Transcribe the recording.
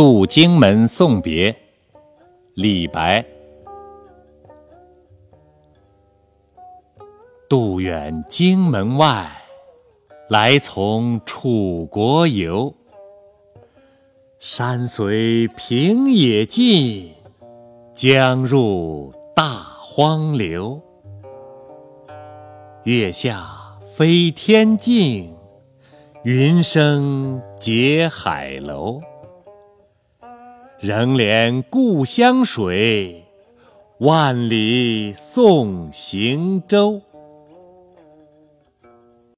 渡荆门送别，李白。渡远荆门外，来从楚国游。山随平野尽，江入大荒流。月下飞天镜，云生结海楼。仍怜故乡水，万里送行舟。